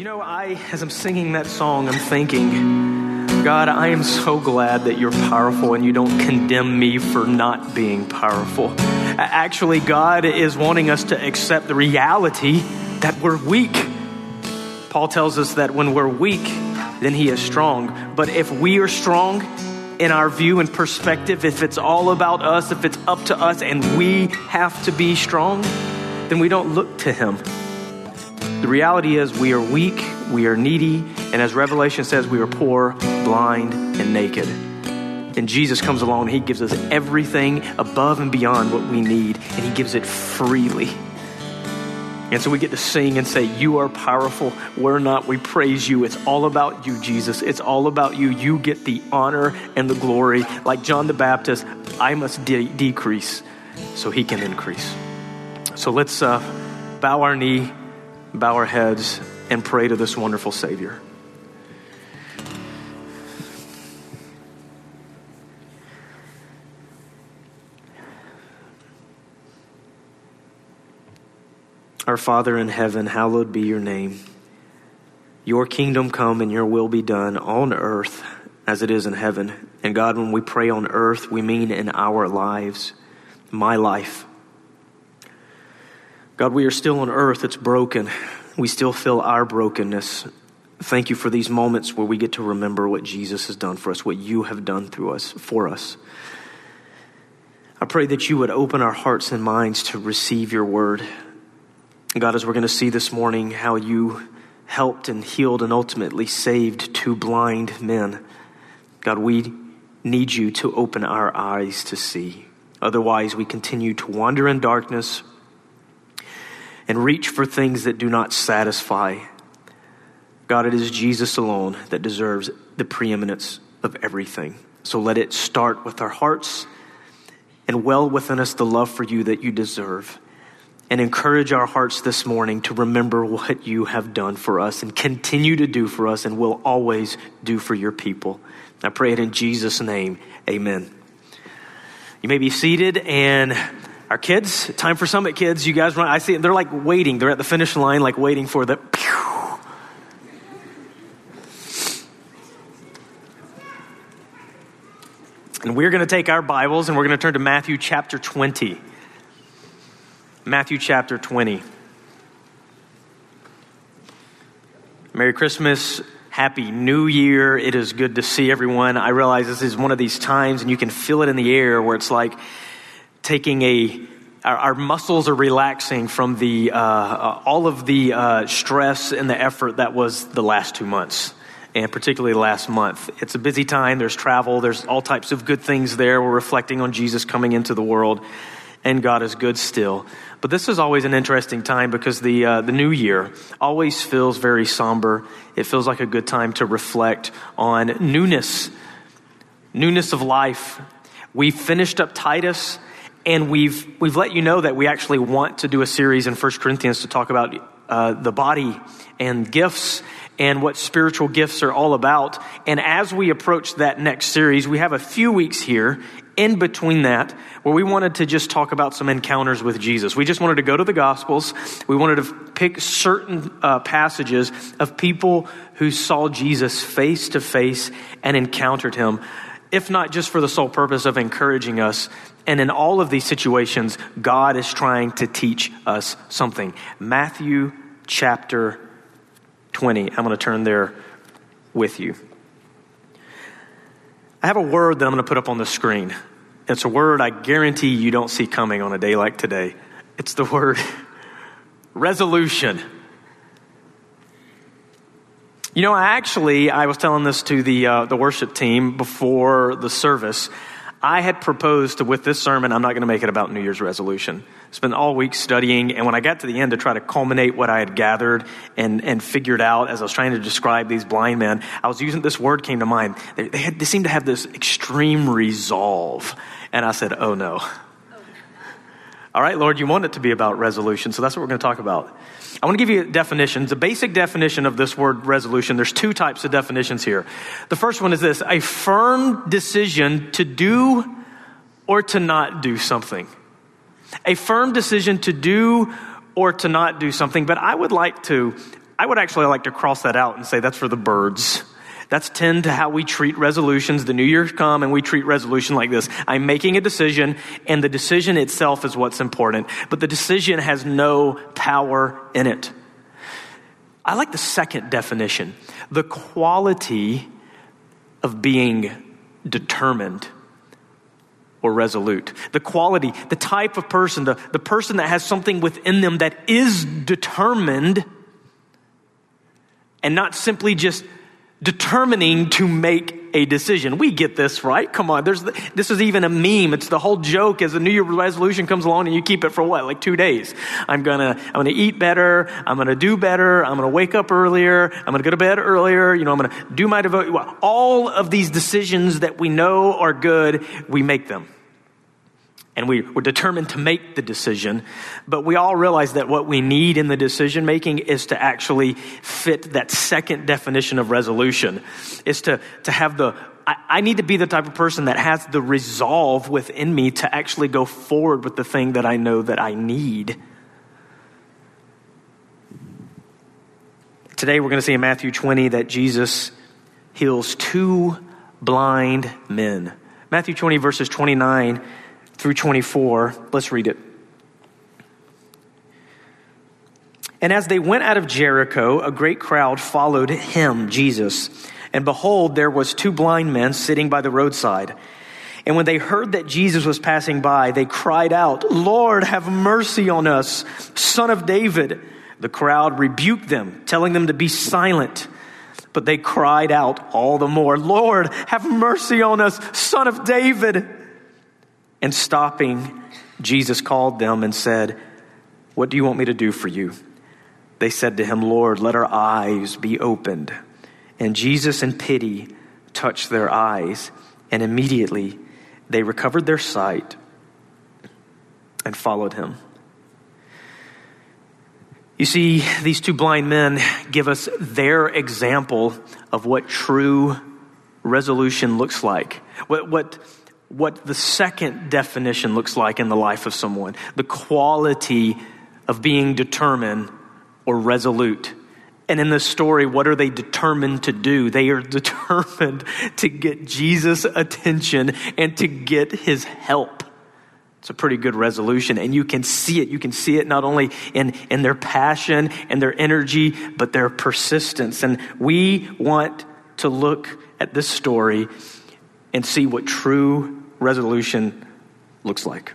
You know, I, as I'm singing that song, I'm thinking, God, I am so glad that you're powerful and you don't condemn me for not being powerful. Actually, God is wanting us to accept the reality that we're weak. Paul tells us that when we're weak, then he is strong. But if we are strong in our view and perspective, if it's all about us, if it's up to us and we have to be strong, then we don't look to him. The reality is, we are weak, we are needy, and as Revelation says, we are poor, blind, and naked. And Jesus comes along and He gives us everything above and beyond what we need, and He gives it freely. And so we get to sing and say, You are powerful. We're not. We praise you. It's all about you, Jesus. It's all about you. You get the honor and the glory. Like John the Baptist, I must de- decrease so He can increase. So let's uh, bow our knee bow our heads and pray to this wonderful Savior. Our Father in heaven, hallowed be your name. Your kingdom come and your will be done on earth as it is in heaven. And God, when we pray on earth, we mean in our lives, my life. God, we are still on earth. It's broken. We still feel our brokenness. Thank you for these moments where we get to remember what Jesus has done for us, what you have done through us, for us. I pray that you would open our hearts and minds to receive your word. God, as we're going to see this morning how you helped and healed and ultimately saved two blind men, God, we need you to open our eyes to see. Otherwise, we continue to wander in darkness and reach for things that do not satisfy. God, it is Jesus alone that deserves the preeminence of everything. So let it start with our hearts and well within us the love for you that you deserve. And encourage our hearts this morning to remember what you have done for us and continue to do for us and will always do for your people. I pray it in Jesus' name. Amen. You may be seated and our kids, time for summit kids. You guys run. I see they're like waiting. They're at the finish line, like waiting for the. Pew. And we're going to take our Bibles and we're going to turn to Matthew chapter 20. Matthew chapter 20. Merry Christmas. Happy New Year. It is good to see everyone. I realize this is one of these times, and you can feel it in the air where it's like, taking a our, our muscles are relaxing from the uh, all of the uh, stress and the effort that was the last two months and particularly last month. It's a busy time. There's travel. There's all types of good things there. We're reflecting on jesus coming into the world and god is good still. But this is always an interesting time because the, uh, the new year always feels very somber. It feels like a good time to reflect on newness newness of life. We finished up titus and we've, we've let you know that we actually want to do a series in 1 Corinthians to talk about uh, the body and gifts and what spiritual gifts are all about. And as we approach that next series, we have a few weeks here in between that where we wanted to just talk about some encounters with Jesus. We just wanted to go to the Gospels. We wanted to pick certain uh, passages of people who saw Jesus face to face and encountered him if not just for the sole purpose of encouraging us and in all of these situations, God is trying to teach us something. Matthew chapter 20. I'm going to turn there with you. I have a word that I'm going to put up on the screen. It's a word I guarantee you don't see coming on a day like today. It's the word resolution. You know, I actually, I was telling this to the, uh, the worship team before the service. I had proposed to with this sermon, I'm not going to make it about New Year's resolution. Spent all week studying, and when I got to the end to try to culminate what I had gathered and, and figured out as I was trying to describe these blind men, I was using this word came to mind. They, they, had, they seemed to have this extreme resolve. And I said, oh no. All right, Lord, you want it to be about resolution, so that's what we're going to talk about. I want to give you definitions. The basic definition of this word resolution, there's two types of definitions here. The first one is this a firm decision to do or to not do something. A firm decision to do or to not do something. But I would like to I would actually like to cross that out and say that's for the birds. That's tend to how we treat resolutions. The new year's come and we treat resolution like this. I'm making a decision and the decision itself is what's important, but the decision has no power in it. I like the second definition. The quality of being determined or resolute. The quality, the type of person, the, the person that has something within them that is determined and not simply just determining to make a decision. We get this, right? Come on. There's the, this is even a meme. It's the whole joke as a New Year resolution comes along and you keep it for what? Like two days. I'm gonna, I'm gonna eat better. I'm gonna do better. I'm gonna wake up earlier. I'm gonna go to bed earlier. You know, I'm gonna do my devote. Well, all of these decisions that we know are good, we make them and we, we're determined to make the decision. But we all realize that what we need in the decision making is to actually fit that second definition of resolution, is to, to have the, I, I need to be the type of person that has the resolve within me to actually go forward with the thing that I know that I need. Today we're going to see in Matthew 20 that Jesus heals two blind men. Matthew 20, verses 29 through 24. Let's read it. And as they went out of Jericho, a great crowd followed him, Jesus. And behold, there was two blind men sitting by the roadside. And when they heard that Jesus was passing by, they cried out, Lord, have mercy on us, son of David. The crowd rebuked them, telling them to be silent. But they cried out all the more, Lord, have mercy on us, son of David. And stopping, Jesus called them and said, What do you want me to do for you? They said to him, Lord, let our eyes be opened. And Jesus, in pity, touched their eyes, and immediately they recovered their sight and followed him. You see, these two blind men give us their example of what true resolution looks like. What, what what the second definition looks like in the life of someone the quality of being determined or resolute. And in this story, what are they determined to do? They are determined to get Jesus' attention and to get his help. It's a pretty good resolution. And you can see it. You can see it not only in, in their passion and their energy, but their persistence. And we want to look at this story and see what true resolution looks like.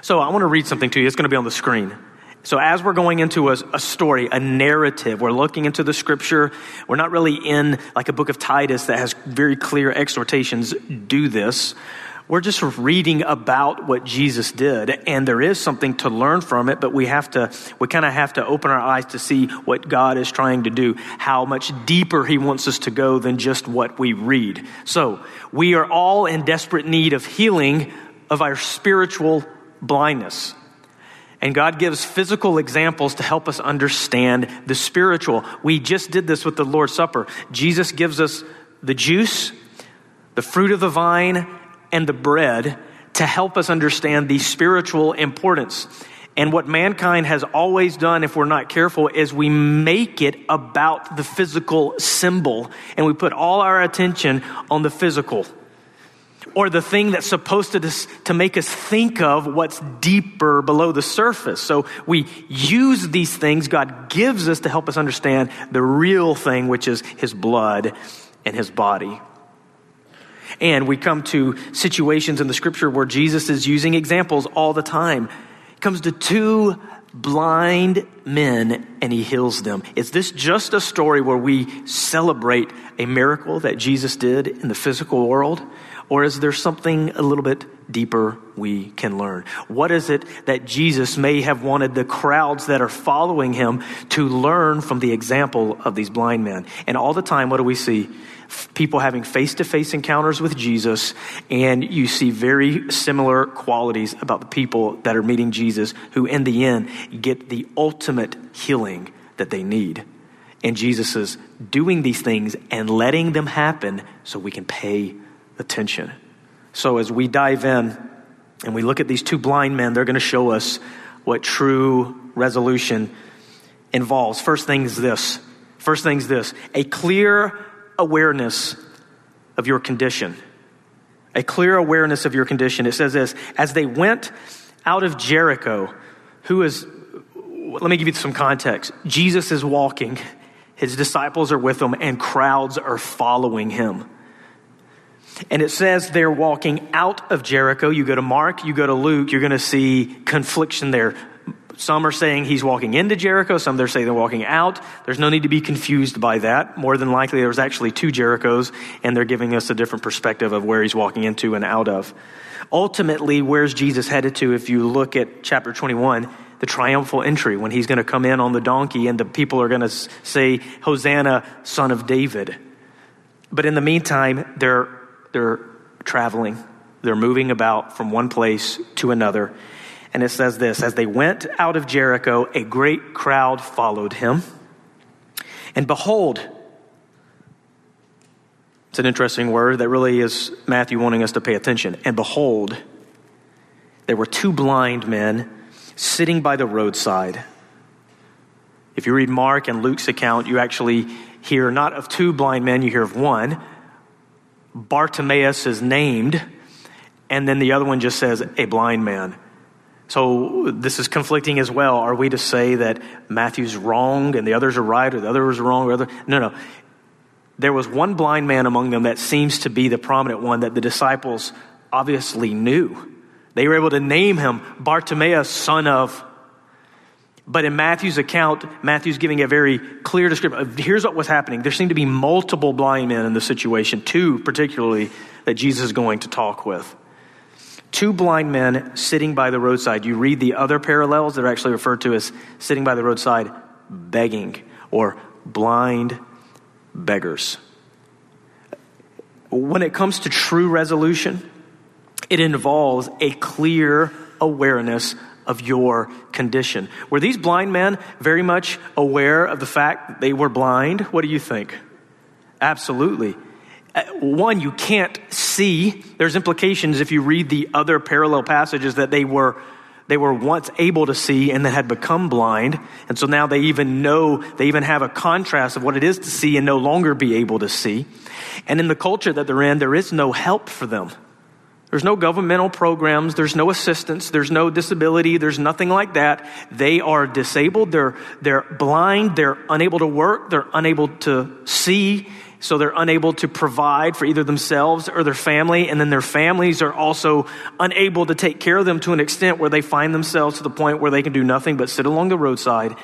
So I want to read something to you. It's going to be on the screen. So, as we're going into a, a, story, a narrative, we're looking into the scripture. We're not really in like a book of Titus that has very clear exhortations do this. We're just reading about what Jesus did, and there is something to learn from it, but we have to, we kind of have to open our eyes to see what God is trying to do, how much deeper He wants us to go than just what we read. So, we are all in desperate need of healing of our spiritual blindness. And God gives physical examples to help us understand the spiritual. We just did this with the Lord's Supper. Jesus gives us the juice, the fruit of the vine, and the bread to help us understand the spiritual importance. And what mankind has always done, if we're not careful, is we make it about the physical symbol and we put all our attention on the physical or the thing that's supposed to, to make us think of what's deeper below the surface. So we use these things God gives us to help us understand the real thing, which is His blood and His body. And we come to situations in the scripture where Jesus is using examples all the time. He comes to two blind men and he heals them. Is this just a story where we celebrate a miracle that Jesus did in the physical world? Or is there something a little bit deeper we can learn? What is it that Jesus may have wanted the crowds that are following him to learn from the example of these blind men? And all the time, what do we see? People having face to face encounters with Jesus, and you see very similar qualities about the people that are meeting Jesus, who in the end get the ultimate healing that they need. And Jesus is doing these things and letting them happen so we can pay attention. So as we dive in and we look at these two blind men, they're going to show us what true resolution involves first thing is this. First thing is this a clear awareness of your condition. A clear awareness of your condition. It says this as they went out of Jericho, who is, let me give you some context. Jesus is walking, his disciples are with him, and crowds are following him. And it says they're walking out of Jericho. You go to Mark, you go to Luke, you're going to see confliction there. Some are saying he's walking into Jericho. Some they're saying they're walking out. There's no need to be confused by that. More than likely, there was actually two Jerichos, and they're giving us a different perspective of where he's walking into and out of. Ultimately, where's Jesus headed to if you look at chapter 21? The triumphal entry, when he's going to come in on the donkey, and the people are going to say, Hosanna, son of David. But in the meantime, they're, they're traveling. They're moving about from one place to another. And it says this As they went out of Jericho, a great crowd followed him. And behold, it's an interesting word that really is Matthew wanting us to pay attention. And behold, there were two blind men sitting by the roadside. If you read Mark and Luke's account, you actually hear not of two blind men, you hear of one. Bartimaeus is named, and then the other one just says a blind man. So this is conflicting as well. Are we to say that Matthew's wrong and the others are right, or the others are wrong? Or other? No, no. There was one blind man among them that seems to be the prominent one that the disciples obviously knew. They were able to name him Bartimaeus, son of. But in Matthew's account, Matthew's giving a very clear description here's what was happening. There seemed to be multiple blind men in the situation, two particularly that Jesus is going to talk with two blind men sitting by the roadside. You read the other parallels, they're actually referred to as sitting by the roadside begging or blind beggars. When it comes to true resolution, it involves a clear awareness of your condition. Were these blind men very much aware of the fact that they were blind? What do you think? Absolutely. One, you can't see. There's implications if you read the other parallel passages that they were they were once able to see and then had become blind. And so now they even know, they even have a contrast of what it is to see and no longer be able to see. And in the culture that they're in, there is no help for them. There's no governmental programs, there's no assistance, there's no disability, there's nothing like that. They are disabled, they're, they're blind, they're unable to work, they're unable to see, so they're unable to provide for either themselves or their family, and then their families are also unable to take care of them to an extent where they find themselves to the point where they can do nothing but sit along the roadside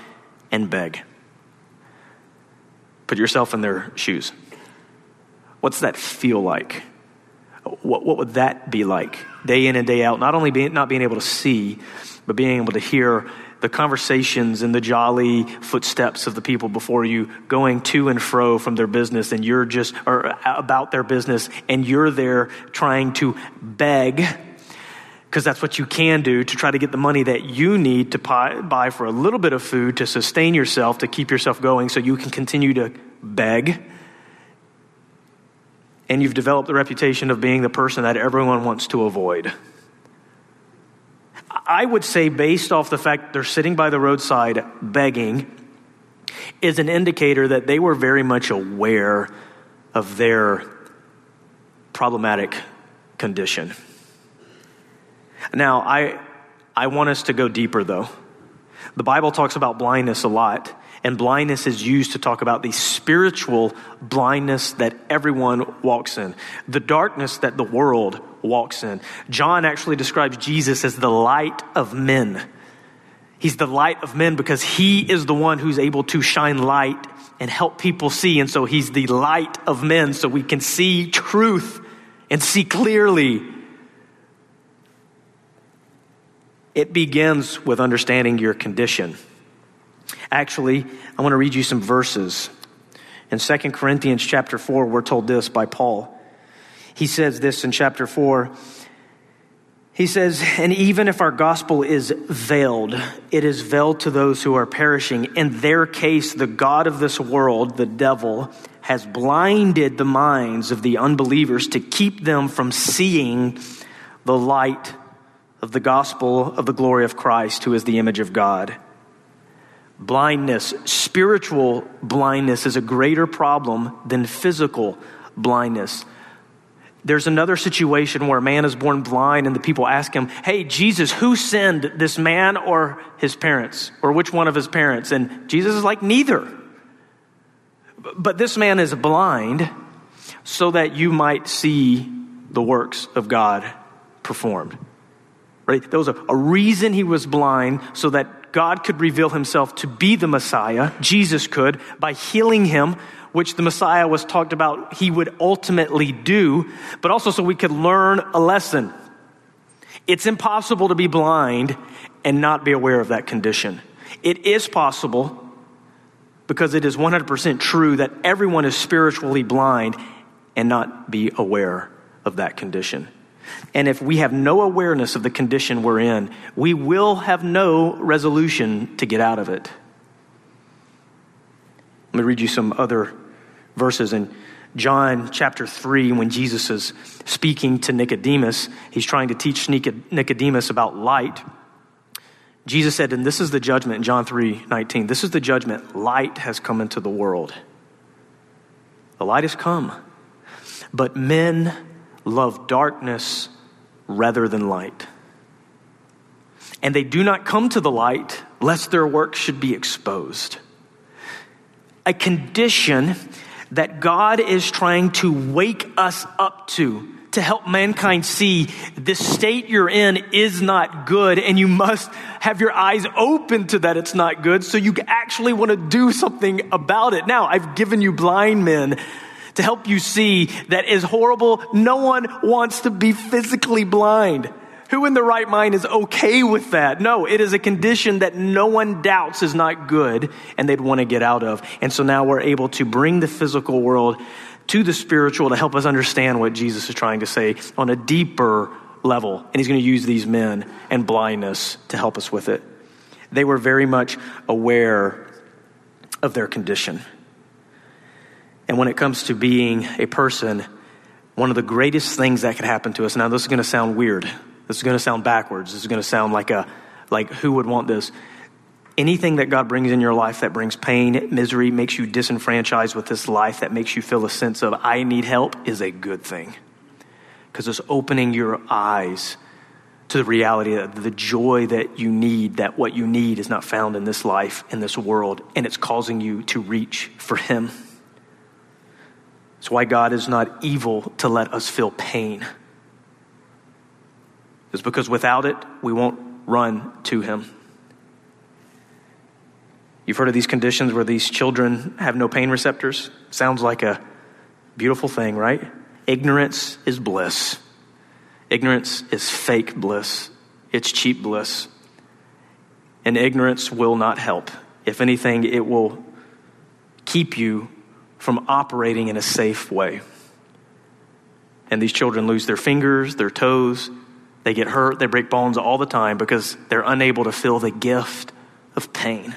and beg. Put yourself in their shoes. What's that feel like? What, what would that be like day in and day out? Not only being, not being able to see, but being able to hear the conversations and the jolly footsteps of the people before you going to and fro from their business and you're just or about their business and you're there trying to beg because that's what you can do to try to get the money that you need to buy for a little bit of food to sustain yourself to keep yourself going so you can continue to beg. And you've developed the reputation of being the person that everyone wants to avoid I would say, based off the fact they're sitting by the roadside begging, is an indicator that they were very much aware of their problematic condition. Now, I, I want us to go deeper, though. The Bible talks about blindness a lot, and blindness is used to talk about the spiritual blindness that everyone walks in, the darkness that the world walks in. John actually describes Jesus as the light of men. He's the light of men because he is the one who's able to shine light and help people see. And so he's the light of men so we can see truth and see clearly. It begins with understanding your condition. Actually, I want to read you some verses. In 2 Corinthians chapter 4, we're told this by Paul. He says this in chapter 4. He says, And even if our gospel is veiled, it is veiled to those who are perishing. In their case, the God of this world, the devil, has blinded the minds of the unbelievers to keep them from seeing the light of the gospel of the glory of Christ, who is the image of God. blindness, spiritual blindness, is a greater problem than physical blindness. There's another situation where a man is born blind, and the people ask him, Hey, Jesus, who sinned, this man or his parents? Or which one of his parents? And Jesus is like, Neither. But this man is blind so that you might see the works of God performed. Right? There was a, a reason he was blind so that God could reveal himself to be the Messiah. Jesus could by healing him, which the Messiah was talked about he would ultimately do, but also so we could learn a lesson. It's impossible to be blind and not be aware of that condition. It is possible because it is 100% true that everyone is spiritually blind and not be aware of that condition. And if we have no awareness of the condition we're in, we will have no resolution to get out of it. Let me read you some other verses in John chapter 3 when Jesus is speaking to Nicodemus. He's trying to teach Nicodemus about light. Jesus said, and this is the judgment in John 3 19. This is the judgment. Light has come into the world. The light has come. But men love darkness rather than light. And they do not come to the light lest their work should be exposed. A condition that God is trying to wake us up to to help mankind see the state you're in is not good and you must have your eyes open to that it's not good so you actually want to do something about it. Now, I've given you blind men to help you see that is horrible. No one wants to be physically blind. Who in the right mind is okay with that? No, it is a condition that no one doubts is not good and they'd want to get out of. And so now we're able to bring the physical world to the spiritual to help us understand what Jesus is trying to say on a deeper level. And he's going to use these men and blindness to help us with it. They were very much aware of their condition. And when it comes to being a person, one of the greatest things that could happen to us, now this is going to sound weird. This is going to sound backwards. This is going to sound like a, like who would want this? anything that God brings in your life that brings pain, misery, makes you disenfranchised with this life, that makes you feel a sense of, I need help, is a good thing. Because it's opening your eyes to the reality that the joy that you need, that what you need is not found in this life, in this world, and it's causing you to reach for Him. It's why God is not evil to let us feel pain. It's because without it, we won't run to Him. You've heard of these conditions where these children have no pain receptors? Sounds like a beautiful thing, right? Ignorance is bliss. Ignorance is fake bliss. It's cheap bliss. And ignorance will not help. If anything, it will keep you from operating in a safe way. And these children lose their fingers, their toes, they get hurt, they break bones all the time because they're unable to feel the gift of pain.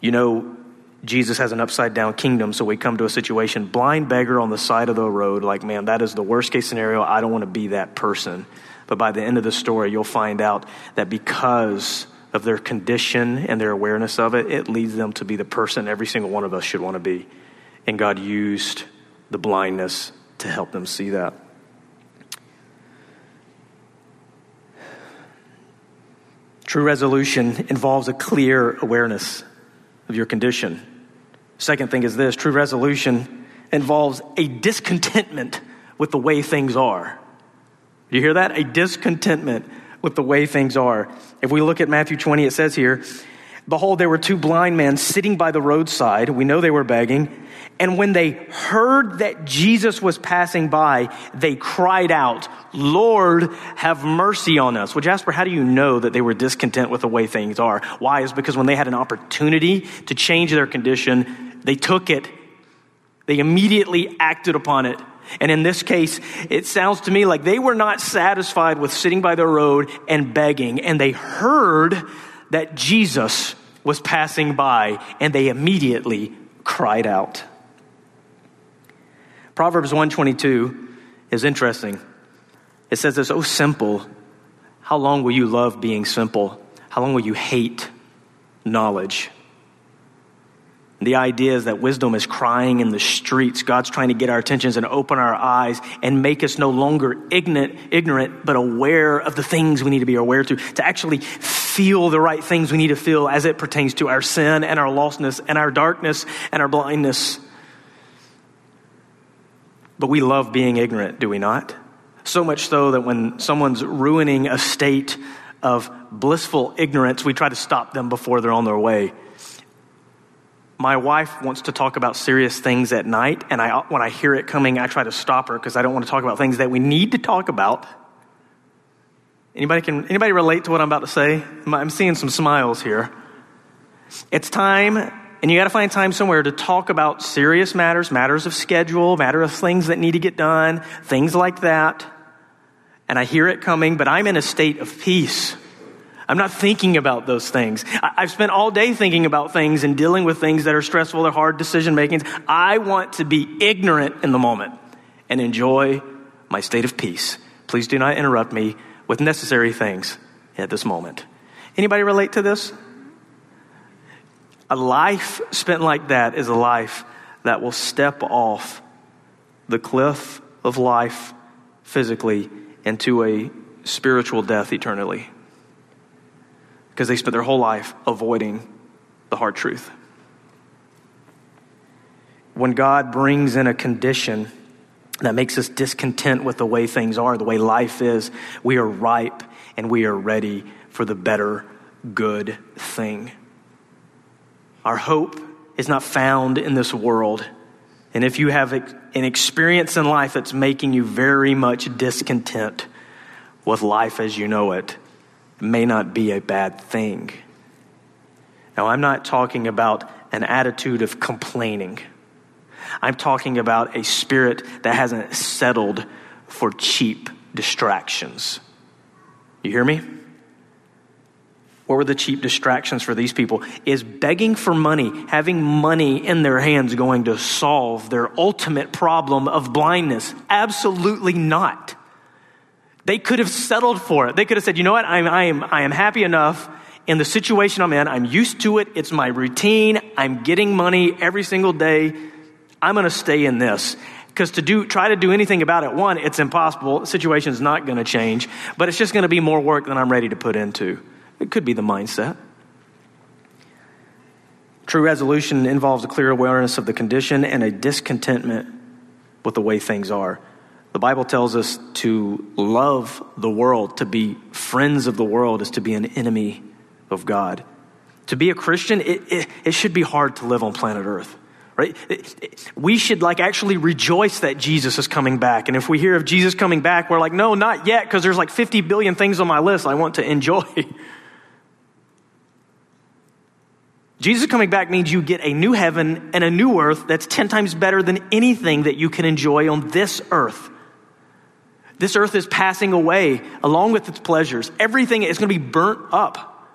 You know, Jesus has an upside down kingdom, so we come to a situation, blind beggar on the side of the road, like, man, that is the worst case scenario. I don't want to be that person. But by the end of the story, you'll find out that because of their condition and their awareness of it, it leads them to be the person every single one of us should want to be. And God used the blindness to help them see that. True resolution involves a clear awareness of your condition. Second thing is this true resolution involves a discontentment with the way things are. Do you hear that? A discontentment with the way things are. If we look at Matthew 20, it says here, Behold, there were two blind men sitting by the roadside. We know they were begging. And when they heard that Jesus was passing by, they cried out, Lord, have mercy on us. Well, Jasper, how do you know that they were discontent with the way things are? Why? Is because when they had an opportunity to change their condition, they took it. They immediately acted upon it. And in this case, it sounds to me like they were not satisfied with sitting by the road and begging, and they heard that Jesus was passing by, and they immediately cried out. Proverbs 122 is interesting. It says this, oh simple. How long will you love being simple? How long will you hate knowledge? The idea is that wisdom is crying in the streets. God's trying to get our attentions and open our eyes and make us no longer ignorant, ignorant, but aware of the things we need to be aware to, to actually feel the right things we need to feel as it pertains to our sin and our lostness and our darkness and our blindness. But we love being ignorant, do we not? So much so that when someone's ruining a state of blissful ignorance, we try to stop them before they're on their way my wife wants to talk about serious things at night, and I, when I hear it coming, I try to stop her because I don't want to talk about things that we need to talk about. Anybody can anybody relate to what I'm about to say? I'm seeing some smiles here. It's time, and you got to find time somewhere to talk about serious matters, matters of schedule, matter of things that need to get done, things like that. And I hear it coming, but I'm in a state of peace. I'm not thinking about those things. I've spent all day thinking about things and dealing with things that are stressful or hard decision makings. I want to be ignorant in the moment and enjoy my state of peace. Please do not interrupt me with necessary things at this moment. Anybody relate to this? A life spent like that is a life that will step off the cliff of life physically into a spiritual death eternally because they spent their whole life avoiding the hard truth. When God brings in a condition that makes us discontent with the way things are, the way life is, we are ripe and we are ready for the better, good thing. Our hope is not found in this world. And if you have an experience in life that's making you very much discontent with life as you know it, it may not be a bad thing. Now, I'm not talking about an attitude of complaining. I'm talking about a spirit that hasn't settled for cheap distractions. You hear me? What were the cheap distractions for these people? Is begging for money, having money in their hands going to solve their ultimate problem of blindness? Absolutely not. They could have settled for it. They could have said, you know what, I'm, I, am, I am happy enough in the situation I'm in. I'm used to it. It's my routine. I'm getting money every single day. I'm going to stay in this. Because to do, try to do anything about it, one, it's impossible. The situation's not going to change, but it's just going to be more work than I'm ready to put into. It could be the mindset. True resolution involves a clear awareness of the condition and a discontentment with the way things are. The Bible tells us to love the world, to be friends of the world, is to be an enemy of God. To be a Christian, it, it, it should be hard to live on planet Earth right? We should like actually rejoice that Jesus is coming back. And if we hear of Jesus coming back, we're like, no, not yet, because there's like 50 billion things on my list I want to enjoy. Jesus coming back means you get a new heaven and a new earth that's 10 times better than anything that you can enjoy on this earth. This earth is passing away along with its pleasures. Everything is going to be burnt up.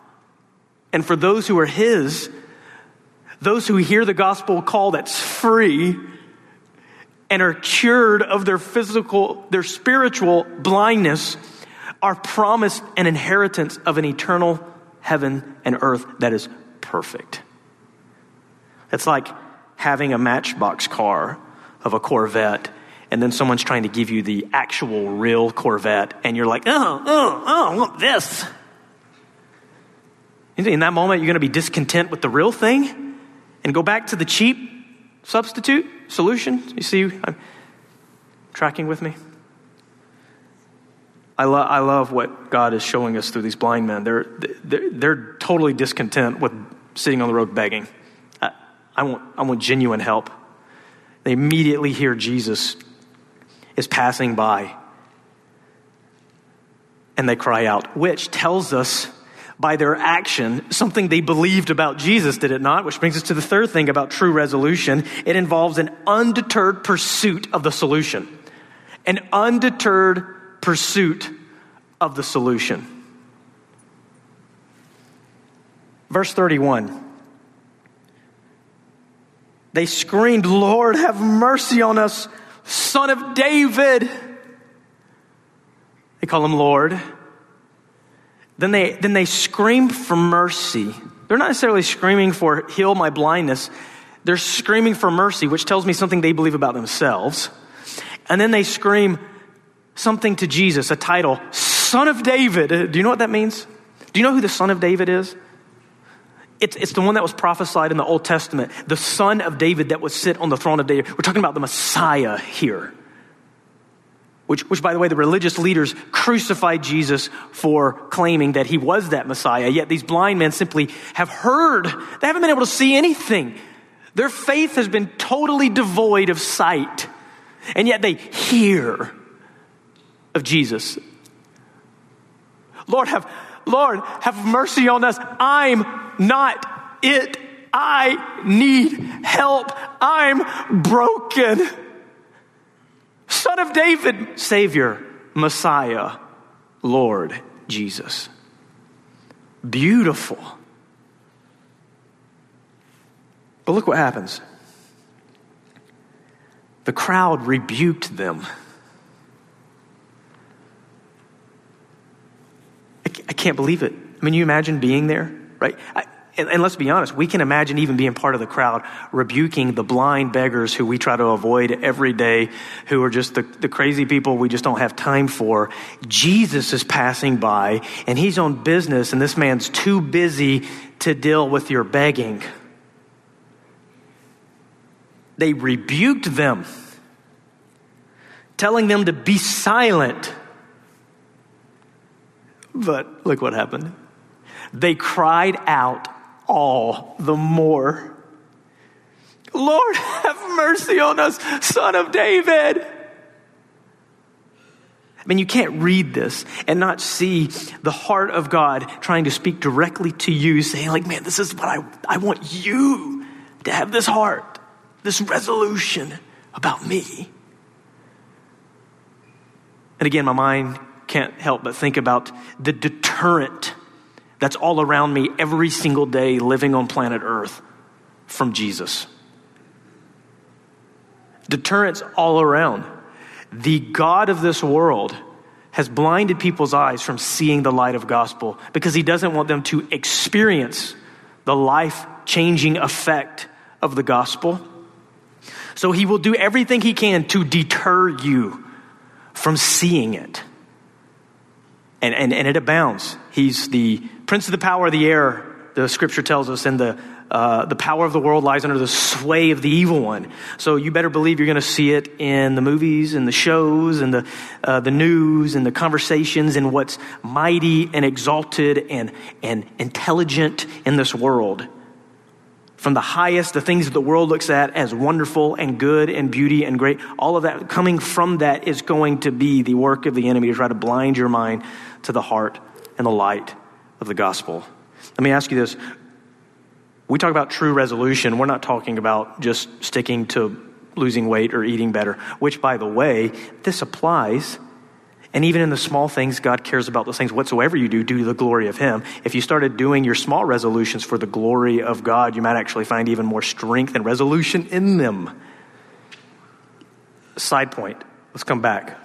And for those who are His, those who hear the gospel call that's free and are cured of their physical, their spiritual blindness, are promised an inheritance of an eternal heaven and earth that is perfect. It's like having a matchbox car of a Corvette and then someone's trying to give you the actual real Corvette, and you're like, oh, oh, oh, I want this. In that moment, you're going to be discontent with the real thing and go back to the cheap substitute solution. You see, I'm tracking with me? I, lo- I love what God is showing us through these blind men. They're, they're, they're totally discontent with sitting on the road begging. I, I, want, I want genuine help. They immediately hear Jesus is passing by. And they cry out, which tells us by their action something they believed about Jesus, did it not? Which brings us to the third thing about true resolution. It involves an undeterred pursuit of the solution. An undeterred pursuit of the solution. Verse 31. They screamed, Lord, have mercy on us son of David. They call him Lord. then they, then they scream for mercy. They're not necessarily screaming for heal my blindness. They're screaming for mercy, which tells me something they believe about themselves. And then they scream something to Jesus, a title, Son of David. Uh, do you know what that means? Do you know who the Son of David is? It's, it's the one that was prophesied in the Old Testament, the Son of David that would sit on the throne of David. We're talking about the Messiah here. Which, which, by the way, the religious leaders crucified Jesus for claiming that he was that Messiah. Yet these blind men simply have heard. They haven't been able to see anything. Their faith has been totally devoid of sight. And yet they hear of Jesus. Lord, have, Lord, have mercy on us. I'm not it. I need help. I'm broken. Son of David, Savior, Messiah, Lord Jesus. Beautiful. But look what happens. The crowd rebuked them. I can't believe it. I mean, you imagine being there, right? I, and, and, let's be honest, we can imagine even being part of the crowd rebuking the blind beggars who we try to avoid every day, who are just the, the crazy people we just don't have time for. Jesus is passing by and he's on business, and this man's too busy to deal with your begging. They rebuked them, telling them to be silent. But look what happened. They cried out all the more. Lord, have mercy on us, son of David. I mean, you can't read this and not see the heart of God trying to speak directly to you, saying, like, man, this is what I, I want you to have this heart, this resolution about me. And again, my mind can't help but think about the deterrent that's all around me every single day living on planet Earth from Jesus. Deterrence all around. The God of this world has blinded people's eyes from seeing the light of gospel because he doesn't want them to experience the life changing effect of the gospel. So he will do everything he can to deter you from seeing it and, and, and it abounds. He's the prince of the power of the air, the scripture tells us, and the, uh, the power of the world lies under the sway of the evil one. So you better believe you're going to see it in the movies and the shows and the, uh, the news and the conversations and what's mighty and exalted and, and intelligent in this world. From the highest, the things that the world looks at as wonderful and good and beauty and great, all of that coming from that is going to be the work of the enemy to try to blind your mind to the heart and the light of the gospel. Let me ask you this. We talk about true resolution. We're not talking about just sticking to losing weight or eating better, which, by the way, this applies. And even in the small things, God cares about those things. Whatsoever you do, do to the glory of Him. If you started doing your small resolutions for the glory of God, you might actually find even more strength and resolution in them. Side point. Let's come back.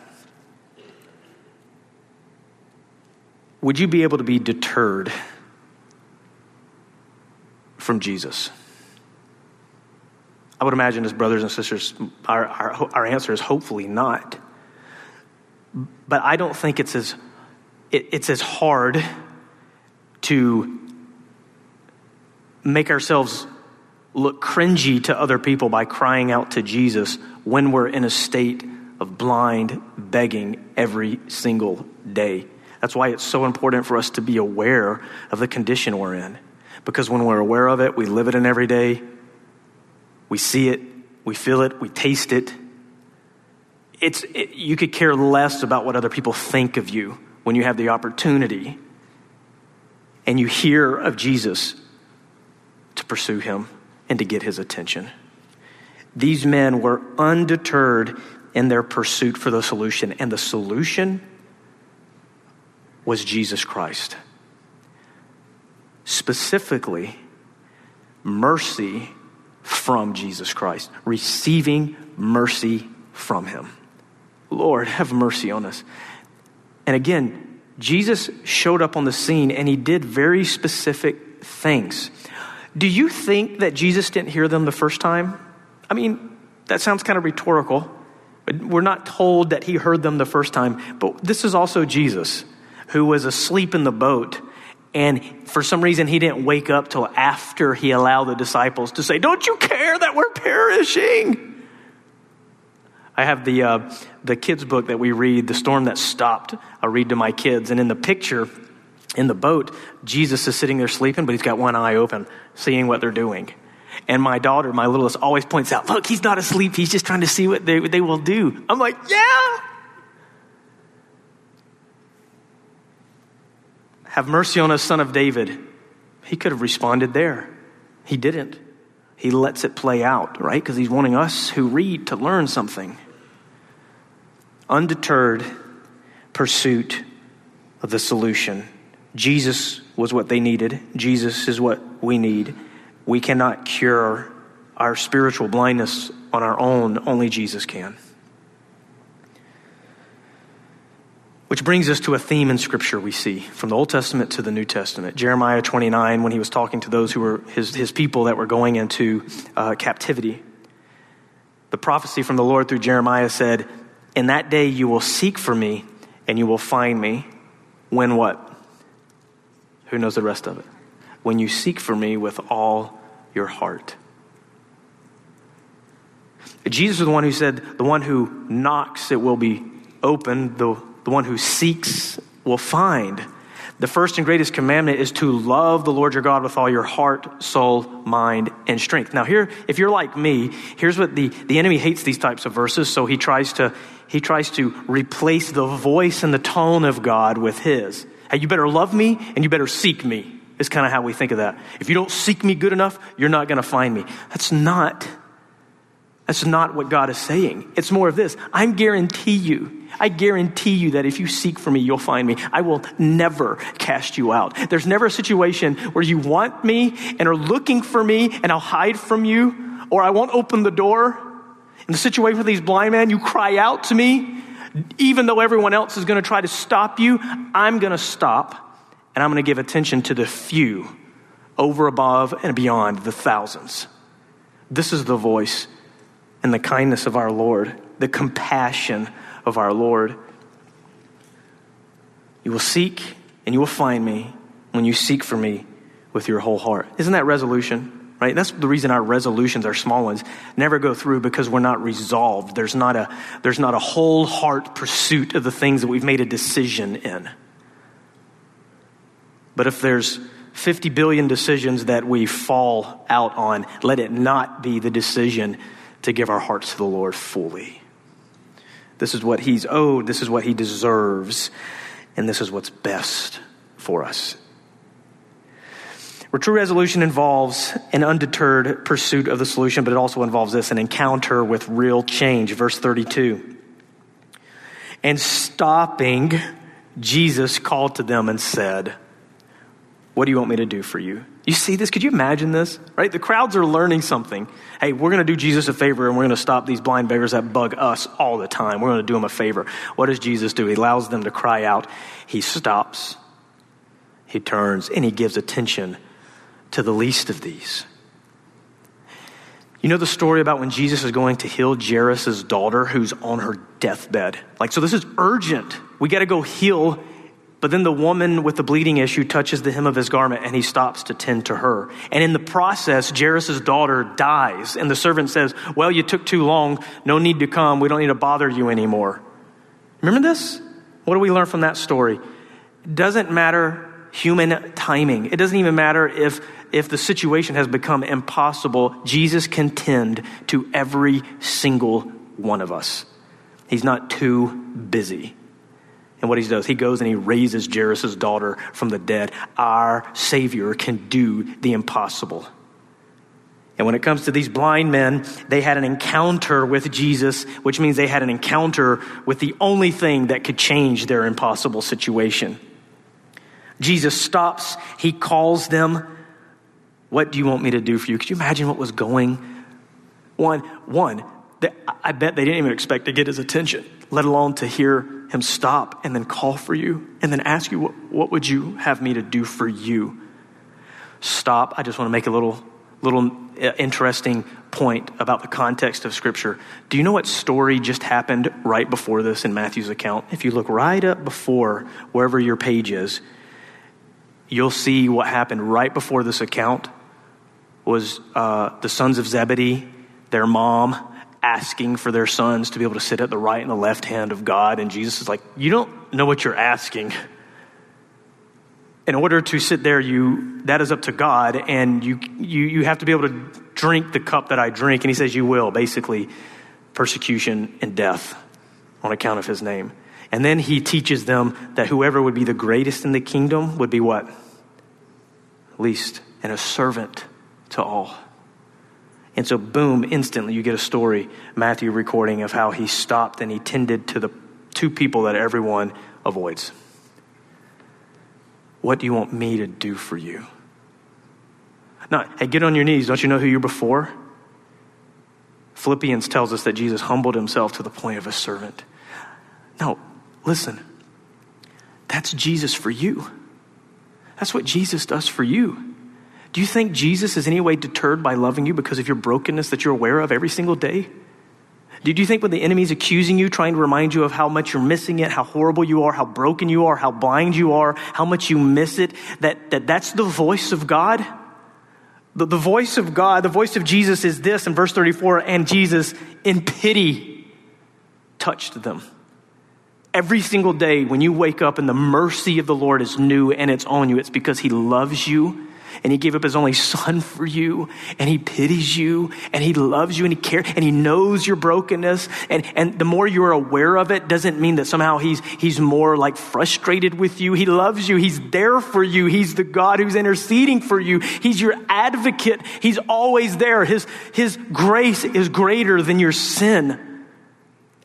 Would you be able to be deterred from Jesus? I would imagine, as brothers and sisters, our, our, our answer is hopefully not. But I don't think it's as, it, it's as hard to make ourselves look cringy to other people by crying out to Jesus when we're in a state of blind begging every single day. That's why it's so important for us to be aware of the condition we're in. Because when we're aware of it, we live it in every day, we see it, we feel it, we taste it. It's, it, you could care less about what other people think of you when you have the opportunity and you hear of Jesus to pursue him and to get his attention. These men were undeterred in their pursuit for the solution, and the solution was Jesus Christ. Specifically, mercy from Jesus Christ, receiving mercy from Him. Lord, have mercy on us. And again, Jesus showed up on the scene and he did very specific things. Do you think that Jesus didn't hear them the first time? I mean, that sounds kind of rhetorical. We're not told that he heard them the first time, but this is also Jesus who was asleep in the boat. And for some reason, he didn't wake up till after he allowed the disciples to say, Don't you care that we're perishing? I have the, uh, the kids' book that we read, The Storm That Stopped. I'll read to my kids. And in the picture, in the boat, Jesus is sitting there sleeping, but he's got one eye open, seeing what they're doing. And my daughter, my littlest, always points out, Look, he's not asleep. He's just trying to see what they, they will do. I'm like, Yeah. Have mercy on us, son of David. He could have responded there. He didn't. He lets it play out, right? Because he's wanting us who read to learn something undeterred pursuit of the solution. Jesus was what they needed. Jesus is what we need. We cannot cure our spiritual blindness on our own, only Jesus can. Which brings us to a theme in Scripture we see from the Old Testament to the New Testament. Jeremiah 29, when he was talking to those who were his, his people that were going into uh, captivity, the prophecy from the Lord through Jeremiah said, in that day you will seek for me and you will find me. When what? Who knows the rest of it? When you seek for me with all your heart. Jesus is the one who said, The one who knocks, it will be opened. The, the one who seeks will find. The first and greatest commandment is to love the Lord your God with all your heart, soul, mind, and strength. Now, here, if you're like me, here's what the, the enemy hates these types of verses, so he tries to he tries to replace the voice and the tone of God with his. Hey, you better love me and you better seek me. Is kind of how we think of that. If you don't seek me good enough, you're not going to find me. That's not that's not what God is saying. It's more of this. I guarantee you, I guarantee you that if you seek for me, you'll find me. I will never cast you out. There's never a situation where you want me and are looking for me and I'll hide from you or I won't open the door in the situation with these blind men, you cry out to me, even though everyone else is going to try to stop you, I'm going to stop and I'm going to give attention to the few over above and beyond the thousands. This is the voice and the kindness of our Lord, the compassion of our Lord. You will seek and you will find me when you seek for me with your whole heart. Isn't that resolution? right? That's the reason our resolutions, our small ones, never go through because we're not resolved. There's not a, there's not a whole heart pursuit of the things that we've made a decision in. But if there's 50 billion decisions that we fall out on, let it not be the decision to give our hearts to the Lord fully. This is what He's owed, this is what He deserves, and this is what's best for us. Where true resolution involves an undeterred pursuit of the solution, but it also involves this an encounter with real change. Verse 32. And stopping, Jesus called to them and said, What do you want me to do for you? You see this? Could you imagine this? Right? The crowds are learning something. Hey, we're going to do Jesus a favor and we're going to stop these blind beggars that bug us all the time. We're going to do them a favor. What does Jesus do? He allows them to cry out. He stops, he turns, and he gives attention to the least of these. You know the story about when Jesus is going to heal Jairus' daughter who's on her deathbed? Like, so this is urgent. We got to go heal. But then the woman with the bleeding issue touches the hem of his garment and he stops to tend to her. And in the process, Jairus' daughter dies. And the servant says, Well, you took too long. No need to come. We don't need to bother you anymore. Remember this? What do we learn from that story? It doesn't matter human timing. It doesn't even matter if if the situation has become impossible, Jesus can tend to every single one of us. He's not too busy. And what he does, he goes and he raises Jairus' daughter from the dead. Our Savior can do the impossible. And when it comes to these blind men, they had an encounter with Jesus, which means they had an encounter with the only thing that could change their impossible situation. Jesus stops, he calls them, what do you want me to do for you? Could you imagine what was going? One, one, I bet they didn't even expect to get his attention, let alone to hear him stop and then call for you and then ask you, What, what would you have me to do for you? Stop. I just want to make a little, little uh, interesting point about the context of Scripture. Do you know what story just happened right before this in Matthew's account? If you look right up before wherever your page is, you'll see what happened right before this account was uh, the sons of Zebedee, their mom, asking for their sons to be able to sit at the right and the left hand of God. And Jesus is like, You don't know what you're asking. In order to sit there, you that is up to God, and you, you, you have to be able to drink the cup that I drink. And he says, You will, basically, persecution and death on account of his name. And then he teaches them that whoever would be the greatest in the kingdom would be what? Least, and a servant to all. And so, boom, instantly you get a story, Matthew recording of how he stopped and he tended to the two people that everyone avoids. What do you want me to do for you? Now, hey, get on your knees. Don't you know who you're before? Philippians tells us that Jesus humbled himself to the point of a servant. No, listen, that's Jesus for you. That's what Jesus does for you. Do you think Jesus is any way deterred by loving you because of your brokenness that you're aware of every single day? Do you think when the enemy's accusing you, trying to remind you of how much you're missing it, how horrible you are, how broken you are, how blind you are, how much you miss it, that, that that's the voice of God? The, the voice of God, the voice of Jesus is this in verse 34 and Jesus, in pity, touched them. Every single day when you wake up and the mercy of the Lord is new and it's on you, it's because He loves you and he gave up his only son for you and he pities you and he loves you and he cares and he knows your brokenness. And, and the more you're aware of it doesn't mean that somehow he's he's more like frustrated with you. He loves you. He's there for you. He's the god who's interceding for you. He's your advocate. He's always there. His his grace is greater than your sin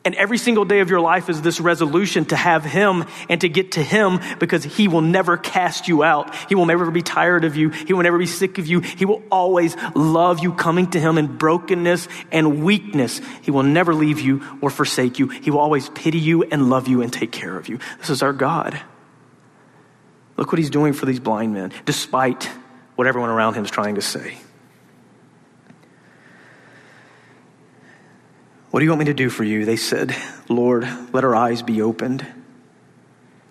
and every single day of your life is this resolution to have Him and to get to Him because He will never cast you out. He will never be tired of you. He will never be sick of you. He will always love you coming to Him in brokenness and weakness. He will never leave you or forsake you. He will always pity you and love you and take care of you. This is our God. Look what He's doing for these blind men, despite what everyone around Him is trying to say. What do you want me to do for you? They said, Lord, let our eyes be opened.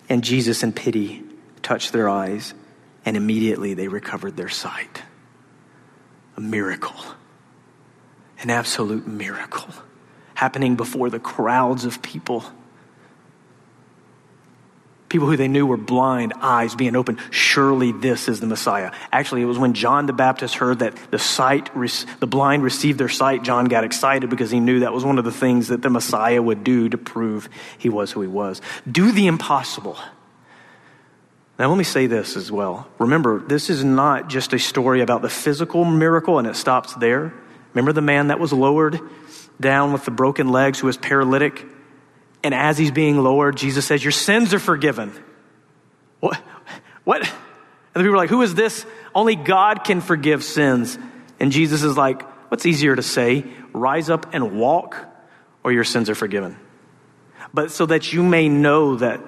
And Jesus, in pity, touched their eyes, and immediately they recovered their sight. A miracle, an absolute miracle, happening before the crowds of people people who they knew were blind, eyes being opened. Surely this is the Messiah. Actually, it was when John the Baptist heard that the sight, the blind received their sight, John got excited because he knew that was one of the things that the Messiah would do to prove he was who he was. Do the impossible. Now, let me say this as well. Remember, this is not just a story about the physical miracle and it stops there. Remember the man that was lowered down with the broken legs who was paralytic? And as he's being lowered, Jesus says, Your sins are forgiven. What? What? And the people are like, Who is this? Only God can forgive sins. And Jesus is like, What's easier to say? Rise up and walk, or your sins are forgiven. But so that you may know that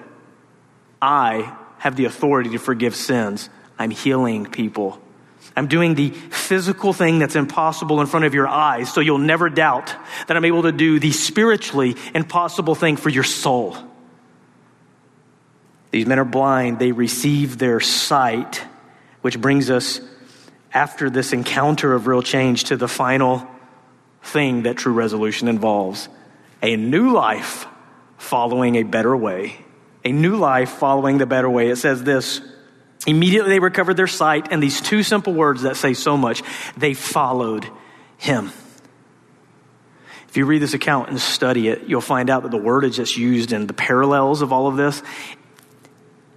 I have the authority to forgive sins, I'm healing people I'm doing the physical thing that's impossible in front of your eyes, so you'll never doubt that I'm able to do the spiritually impossible thing for your soul. These men are blind, they receive their sight, which brings us, after this encounter of real change, to the final thing that true resolution involves a new life following a better way. A new life following the better way. It says this Immediately they recovered their sight, and these two simple words that say so much they followed him. If you read this account and study it, you'll find out that the word is just used in the parallels of all of this.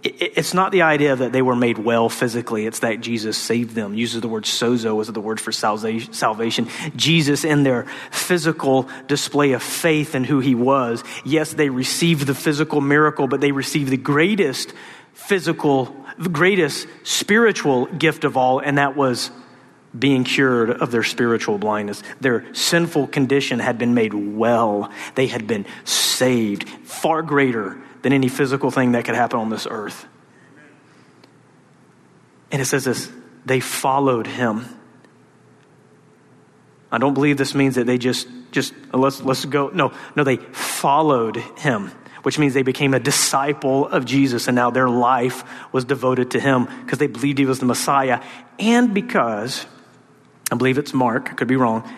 It's not the idea that they were made well physically, it's that Jesus saved them. Uses the word sozo as the word for salvation. Jesus, in their physical display of faith in who he was, yes, they received the physical miracle, but they received the greatest physical, the greatest spiritual gift of all, and that was being cured of their spiritual blindness. Their sinful condition had been made well. They had been saved, far greater than any physical thing that could happen on this earth. And it says this they followed him. I don't believe this means that they just just uh, let's let's go no no they followed him which means they became a disciple of Jesus and now their life was devoted to him because they believed he was the Messiah and because I believe it's Mark, I could be wrong,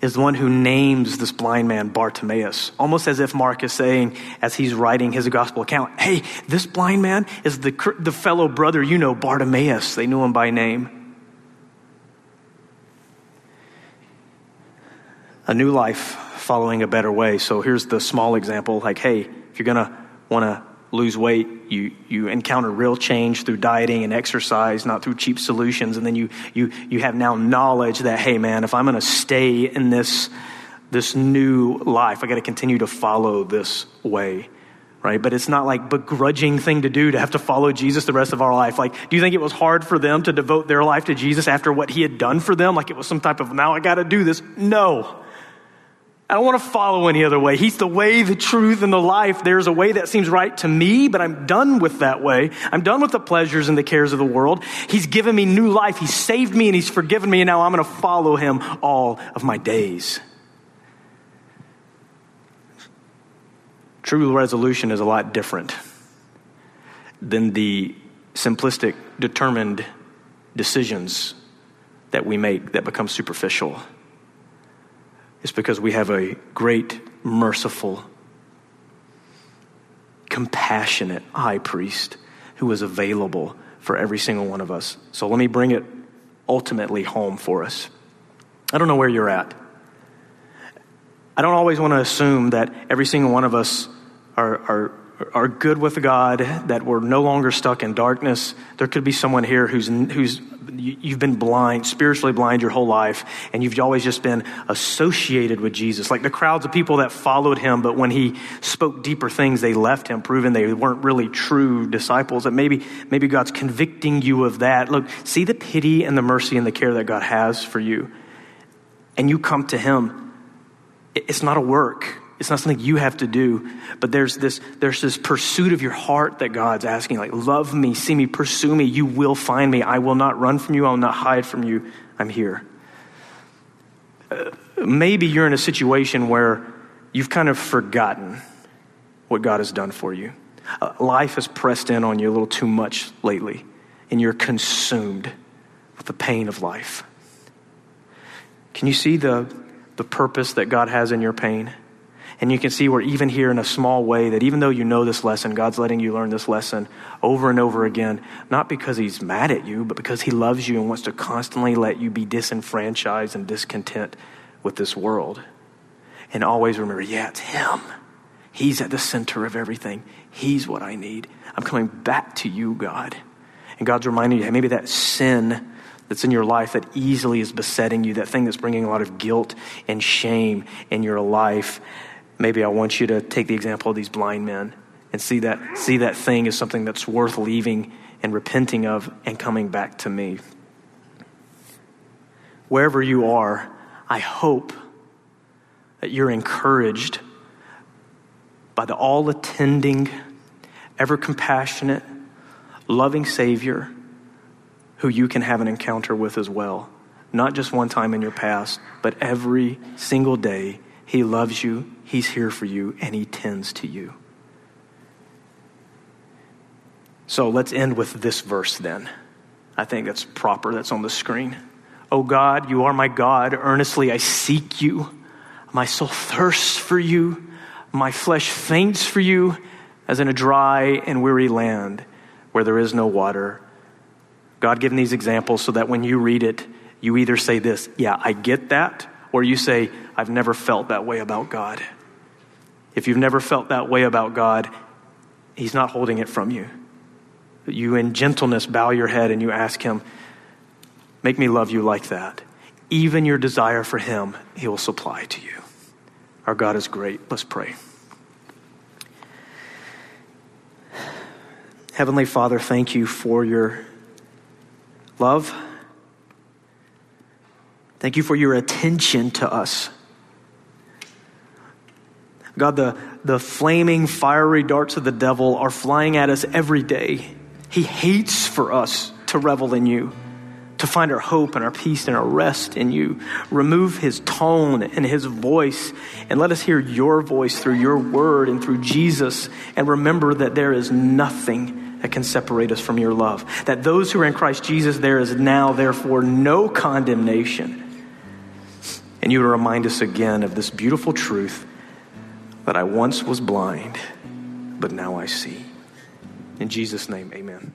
is the one who names this blind man Bartimaeus, almost as if Mark is saying, as he's writing his gospel account, hey, this blind man is the, the fellow brother you know, Bartimaeus. They knew him by name. A new life following a better way. So here's the small example like, hey, you're going to want to lose weight, you, you encounter real change through dieting and exercise, not through cheap solutions. And then you, you, you have now knowledge that, hey, man, if I'm going to stay in this, this new life, I got to continue to follow this way. Right? But it's not like begrudging thing to do to have to follow Jesus the rest of our life. Like, do you think it was hard for them to devote their life to Jesus after what he had done for them? Like it was some type of, now I got to do this? No. I don't want to follow any other way. He's the way, the truth, and the life. There's a way that seems right to me, but I'm done with that way. I'm done with the pleasures and the cares of the world. He's given me new life. He's saved me and He's forgiven me, and now I'm going to follow Him all of my days. True resolution is a lot different than the simplistic, determined decisions that we make that become superficial is because we have a great, merciful, compassionate high priest who is available for every single one of us. So let me bring it ultimately home for us. I don't know where you're at. I don't always want to assume that every single one of us are, are, are good with God, that we're no longer stuck in darkness. There could be someone here who's, who's you've been blind, spiritually blind your whole life, and you've always just been associated with Jesus. Like the crowds of people that followed him, but when he spoke deeper things, they left him, proving they weren't really true disciples. And maybe, maybe God's convicting you of that. Look, see the pity and the mercy and the care that God has for you. And you come to him. It's not a work. It's not something you have to do, but there's this, there's this pursuit of your heart that God's asking, like, love me, see me, pursue me. You will find me. I will not run from you. I will not hide from you. I'm here. Uh, maybe you're in a situation where you've kind of forgotten what God has done for you. Uh, life has pressed in on you a little too much lately, and you're consumed with the pain of life. Can you see the, the purpose that God has in your pain? And you can see where, even here in a small way, that even though you know this lesson, God's letting you learn this lesson over and over again, not because He's mad at you, but because He loves you and wants to constantly let you be disenfranchised and discontent with this world. And always remember, yeah, it's Him. He's at the center of everything. He's what I need. I'm coming back to you, God. And God's reminding you, hey, maybe that sin that's in your life that easily is besetting you, that thing that's bringing a lot of guilt and shame in your life, maybe I want you to take the example of these blind men and see that, see that thing as something that's worth leaving and repenting of and coming back to me. Wherever you are, I hope that you're encouraged by the all attending, ever compassionate, loving Savior who you can have an encounter with as well. Not just one time in your past, but every single day. He loves you, He's here for you, and He tends to you. So let's end with this verse then. I think that's proper, that's on the screen. Oh God, you are my God. Earnestly I seek you. My soul thirsts for you. My flesh faints for you as in a dry and weary land where there is no water. God given these examples so that when you read it, you either say this, yeah, I get that, or you say, I've never felt that way about God. If you've never felt that way about God, He's not holding it from you. You, in gentleness, bow your head and you ask Him, Make me love you like that. Even your desire for Him, He will supply to you. Our God is great. Let's pray. Heavenly Father, thank you for your love. Thank you for your attention to us. God, the, the flaming, fiery darts of the devil are flying at us every day. He hates for us to revel in you, to find our hope and our peace and our rest in you. Remove his tone and his voice, and let us hear your voice through your word and through Jesus. And remember that there is nothing that can separate us from your love. That those who are in Christ Jesus, there is now, therefore, no condemnation. And you remind us again of this beautiful truth that I once was blind, but now I see. In Jesus' name, amen.